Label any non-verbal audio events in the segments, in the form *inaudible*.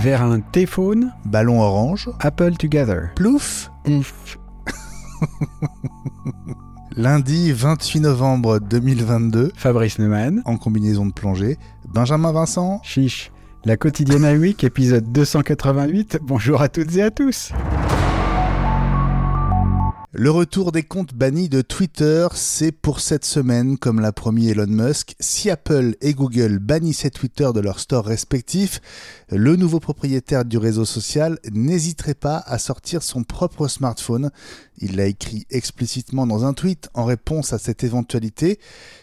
vers un téléphone, Ballon orange. Apple Together. Plouf *laughs* Lundi 28 novembre 2022, Fabrice Neumann, en combinaison de plongée, Benjamin Vincent. Chiche. La quotidienne à week, épisode 288. Bonjour à toutes et à tous. Le retour des comptes bannis de Twitter, c'est pour cette semaine, comme l'a promis Elon Musk. Si Apple et Google bannissaient Twitter de leurs stores respectifs, le nouveau propriétaire du réseau social n'hésiterait pas à sortir son propre smartphone. Il l'a écrit explicitement dans un tweet en réponse à cette éventualité.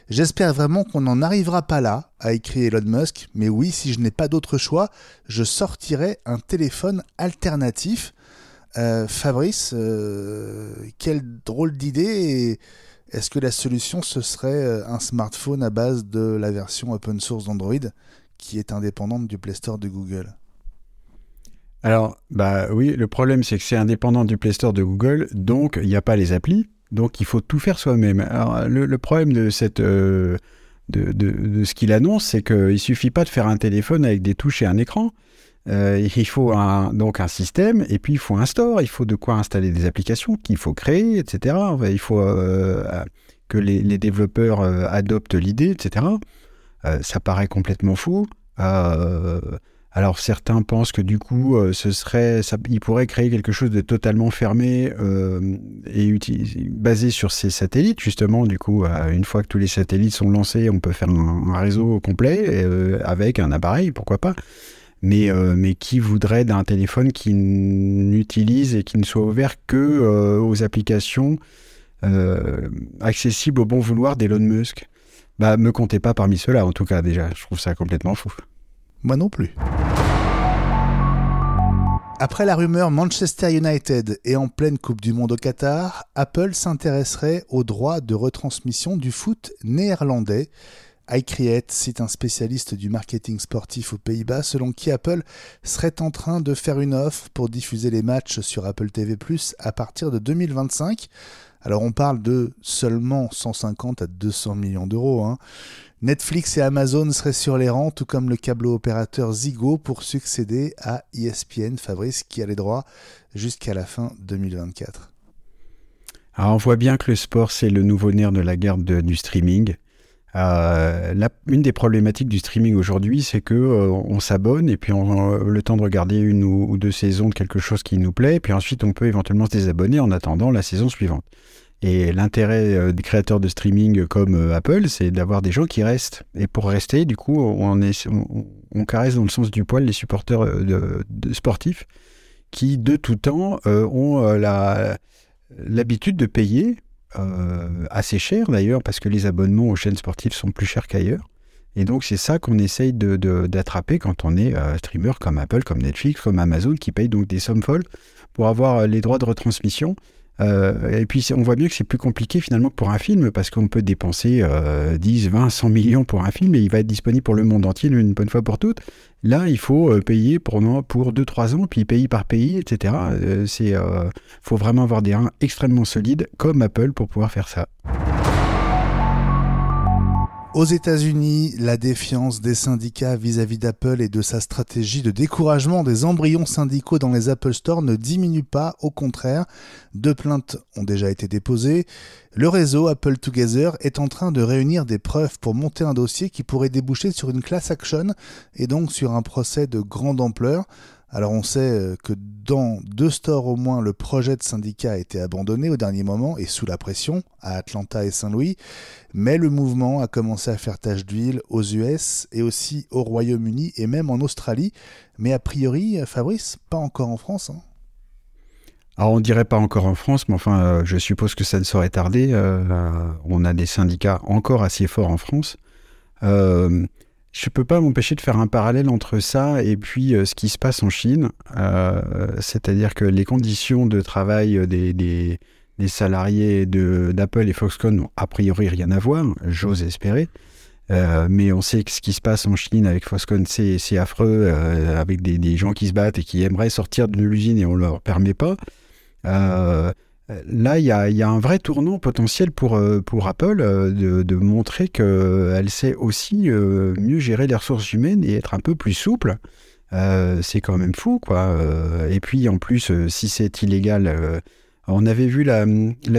J'espère vraiment qu'on n'en arrivera pas là, a écrit Elon Musk, mais oui, si je n'ai pas d'autre choix, je sortirai un téléphone alternatif. Euh, Fabrice, euh, quelle drôle d'idée Est-ce que la solution ce serait euh, un smartphone à base de la version open source d'Android qui est indépendante du Play Store de Google? Alors, bah oui, le problème c'est que c'est indépendant du Play Store de Google, donc il n'y a pas les applis, donc il faut tout faire soi-même. Alors, le, problème de cette. de, de, ce qu'il annonce, c'est qu'il suffit pas de faire un téléphone avec des touches et un écran. Euh, il faut un, donc un système et puis il faut un store, il faut de quoi installer des applications qu'il faut créer, etc. Il faut euh, que les, développeurs euh, adoptent l'idée, etc. ça paraît complètement fou. alors certains pensent que du coup, ce serait, ils pourraient créer quelque chose de totalement fermé et basé sur ces satellites. Justement, du coup, une fois que tous les satellites sont lancés, on peut faire un réseau complet avec un appareil, pourquoi pas mais, euh, mais qui voudrait d'un téléphone qui n'utilise et qui ne soit ouvert que euh, aux applications euh, accessibles au bon vouloir d'Elon Musk Bah, me comptez pas parmi ceux-là, en tout cas, déjà. Je trouve ça complètement fou. Moi non plus. Après la rumeur Manchester United et en pleine Coupe du Monde au Qatar, Apple s'intéresserait aux droits de retransmission du foot néerlandais iCreate cite un spécialiste du marketing sportif aux Pays-Bas selon qui Apple serait en train de faire une offre pour diffuser les matchs sur Apple TV ⁇ à partir de 2025. Alors on parle de seulement 150 à 200 millions d'euros. Hein. Netflix et Amazon seraient sur les rangs, tout comme le câble opérateur Zigo pour succéder à ESPN Fabrice qui a les droits jusqu'à la fin 2024. Alors on voit bien que le sport c'est le nouveau nerf de la guerre du streaming. Euh, une des problématiques du streaming aujourd'hui, c'est que euh, on s'abonne et puis on a le temps de regarder une ou, deux saisons de quelque chose qui nous plaît, et puis ensuite on peut éventuellement se désabonner en attendant la saison suivante. Et l'intérêt euh, des créateurs de streaming comme Apple, c'est d'avoir des gens qui restent. Et pour rester, du coup, on, on, caresse dans le sens du poil les supporters sportifs qui, de tout temps, ont l'habitude de payer euh, assez cher d'ailleurs, parce que les abonnements aux chaînes sportives sont plus chers qu'ailleurs. Et donc c'est ça qu'on essaye d'attraper de, quand on est euh, streamer comme Apple, comme Netflix, comme Amazon, qui payent donc des sommes folles pour avoir euh, les droits de retransmission et puis on voit bien que c'est plus compliqué finalement pour un film parce qu'on peut dépenser 10, 20, 100 millions pour un film et il va être disponible pour le monde entier une bonne fois pour toutes. Là, il faut euh, payer pour, pour 2-3 ans, puis pays par pays, etc. Il euh, faut vraiment avoir des reins extrêmement solides comme Apple pour pouvoir faire ça. Aux États-Unis, la défiance des syndicats vis-à-vis d'Apple et de sa stratégie de découragement des embryons syndicaux dans les Apple Store ne diminue pas, au contraire. Deux plaintes ont déjà été déposées. Le réseau Apple Together est en train de réunir des preuves pour monter un dossier qui pourrait déboucher sur une class action et donc sur un procès de grande ampleur. Alors on sait euh, que dans deux stores au moins, le projet de syndicat a été abandonné au dernier moment et sous la pression, à Atlanta et Saint-Louis, mais le mouvement a commencé à faire tache d'huile aux US et aussi au Royaume-Uni et même en Australie, mais a priori, Fabrice, pas encore en France. Hein. Alors on dirait pas encore en France, mais enfin euh, je suppose que ça ne saurait tarder. Euh, on a des syndicats encore assez forts en France. Je ne peux pas m'empêcher de faire un parallèle entre ça et puis euh, ce qui se passe en Chine. Euh, c'est-à-dire que les conditions de travail des, des, salariés d'Apple et Foxconn n'ont a priori rien à voir, j'ose espérer. Euh, mais on sait que ce qui se passe en Chine avec Foxconn, c'est affreux, avec des, des, gens qui se battent et qui aimeraient sortir de l'usine et on ne leur permet pas. Là, il y, a, un vrai tournant potentiel pour, euh, Apple euh, de, montrer qu'elle sait aussi euh, mieux gérer les ressources humaines et être un peu plus souple. c'est quand même fou, quoi. et puis, en plus, si c'est illégal, on avait vu la,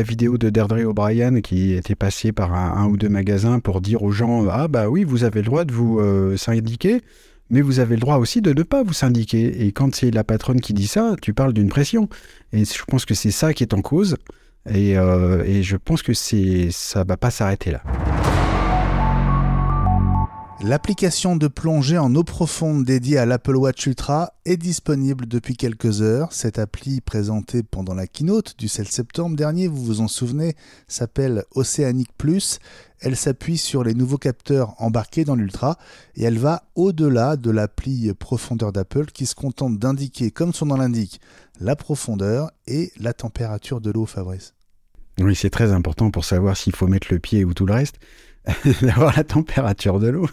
vidéo de Deirdre O'Brien qui était passée par un, ou deux magasins pour dire aux gens Ah, bah oui, vous avez le droit de vous syndiquer, mais vous avez le droit aussi de ne pas vous syndiquer. Et quand c'est la patronne qui dit ça, tu parles d'une pression. Et je pense que c'est ça qui est en cause. Et, et je pense que ça va pas s'arrêter là. L'application de plongée en eau profonde dédiée à l'Apple Watch Ultra est disponible depuis quelques heures. Cette appli présentée pendant la keynote du 7 septembre dernier, vous vous en souvenez, s'appelle Oceanic Plus. Elle s'appuie sur les nouveaux capteurs embarqués dans l'Ultra et elle va au-delà de l'appli profondeur d'Apple qui se contente d'indiquer, comme son nom l'indique, la profondeur et la température de l'eau, Fabrice. Oui, c'est très important pour savoir s'il faut mettre le pied ou tout le reste. *laughs* d'avoir la température de l'eau.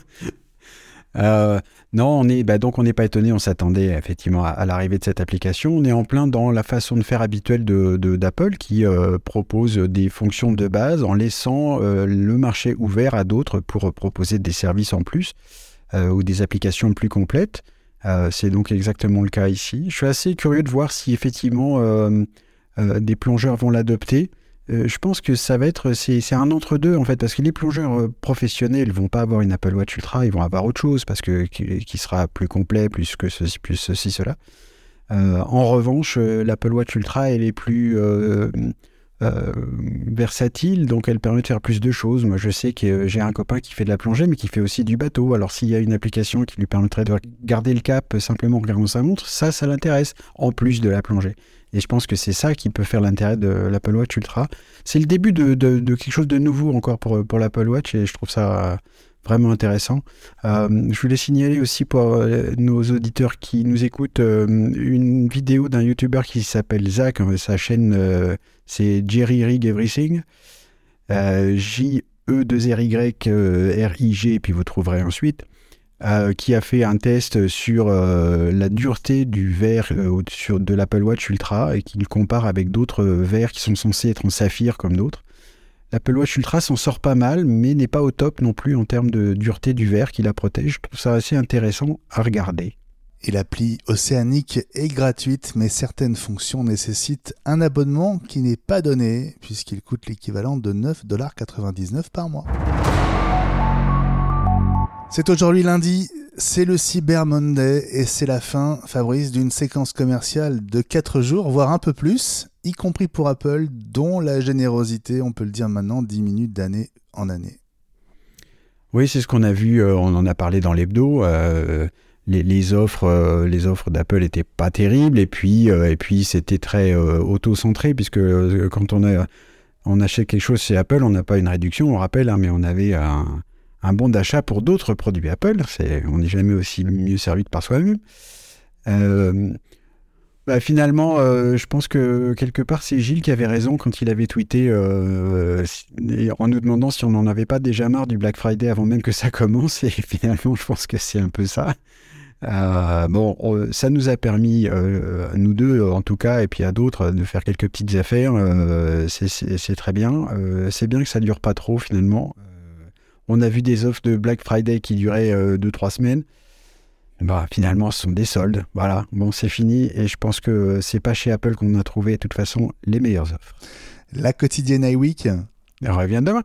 Euh, non, on est, bah, donc on n'est pas étonné, on s'attendait effectivement à, l'arrivée de cette application. On est en plein dans la façon de faire habituelle d'Apple de, d'Apple qui euh, propose des fonctions de base en laissant euh, le marché ouvert à d'autres pour proposer des services en plus ou des applications plus complètes. C'est donc exactement le cas ici. Je suis assez curieux de voir si effectivement des plongeurs vont l'adopter. Euh, je pense que ça va être, c'est un entre-deux en fait, parce que les plongeurs euh, professionnels vont pas avoir une Apple Watch Ultra, ils vont avoir autre chose parce que qui, sera plus complet, plus que ceci, plus ceci, cela. Euh, en revanche, l'Apple Watch Ultra, elle est plus versatile, donc elle permet de faire plus de choses. Moi, je sais que j'ai un copain qui fait de la plongée, mais qui fait aussi du bateau. Alors, s'il y a une application qui lui permettrait de garder le cap simplement en regardant sa montre, ça, ça l'intéresse, en plus de la plongée. Et je pense que c'est ça qui peut faire l'intérêt de l'Apple Watch Ultra. C'est le début de, quelque chose de nouveau encore pour, pour l'Apple Watch et je trouve ça vraiment intéressant. Euh, je voulais signaler aussi pour euh, nos auditeurs qui nous écoutent euh, une vidéo d'un YouTuber qui s'appelle Zach. Sa chaîne, c'est Jerry Rig Everything. J-E-2-R-Y-R-I-G, et puis vous trouverez ensuite. Qui a fait un test sur la dureté du verre sur, de l'Apple Watch Ultra et qui le compare avec d'autres verres qui sont censés être en saphir comme d'autres. L'Apple Watch Ultra s'en sort pas mal, mais n'est pas au top non plus en termes de dureté du verre qui la protège. Je trouve ça assez intéressant à regarder. Et l'appli Océanique est gratuite, mais certaines fonctions nécessitent un abonnement qui n'est pas donné, puisqu'il coûte l'équivalent de 9,99$ par mois. C'est aujourd'hui lundi, c'est le Cyber Monday et c'est la fin, Fabrice, d'une séquence commerciale de 4 jours, voire un peu plus, y compris pour Apple, dont la générosité, on peut le dire maintenant, diminue d'année en année. Oui, c'est ce qu'on a vu, euh, on en a parlé dans l'hebdo. Euh, les, offres, euh, les offres d'Apple n'étaient pas terribles et puis, et puis c'était très auto-centré puisque quand on, achète quelque chose chez Apple, on n'a pas une réduction, on rappelle, hein, mais on avait un bon d'achat pour d'autres produits Apple. On n'est jamais aussi mieux servi que par soi-même. Euh, bah, finalement, euh, je pense que quelque part, c'est Gilles qui avait raison quand il avait tweeté euh, en nous demandant si on n'en avait pas déjà marre du Black Friday avant même que ça commence. Et *laughs* finalement, je pense que c'est un peu ça. bon, ça nous a permis, nous deux en tout cas, et puis à d'autres, de faire quelques petites affaires. c'est très bien. c'est bien que ça dure pas trop finalement. On a vu des offres de Black Friday qui duraient 2-3 euh, semaines. Bah, finalement, ce sont des soldes. Voilà, bon, c'est fini. Et je pense que c'est pas chez Apple qu'on a trouvé, de toute façon, les meilleures offres. La quotidienne iWeek revient demain.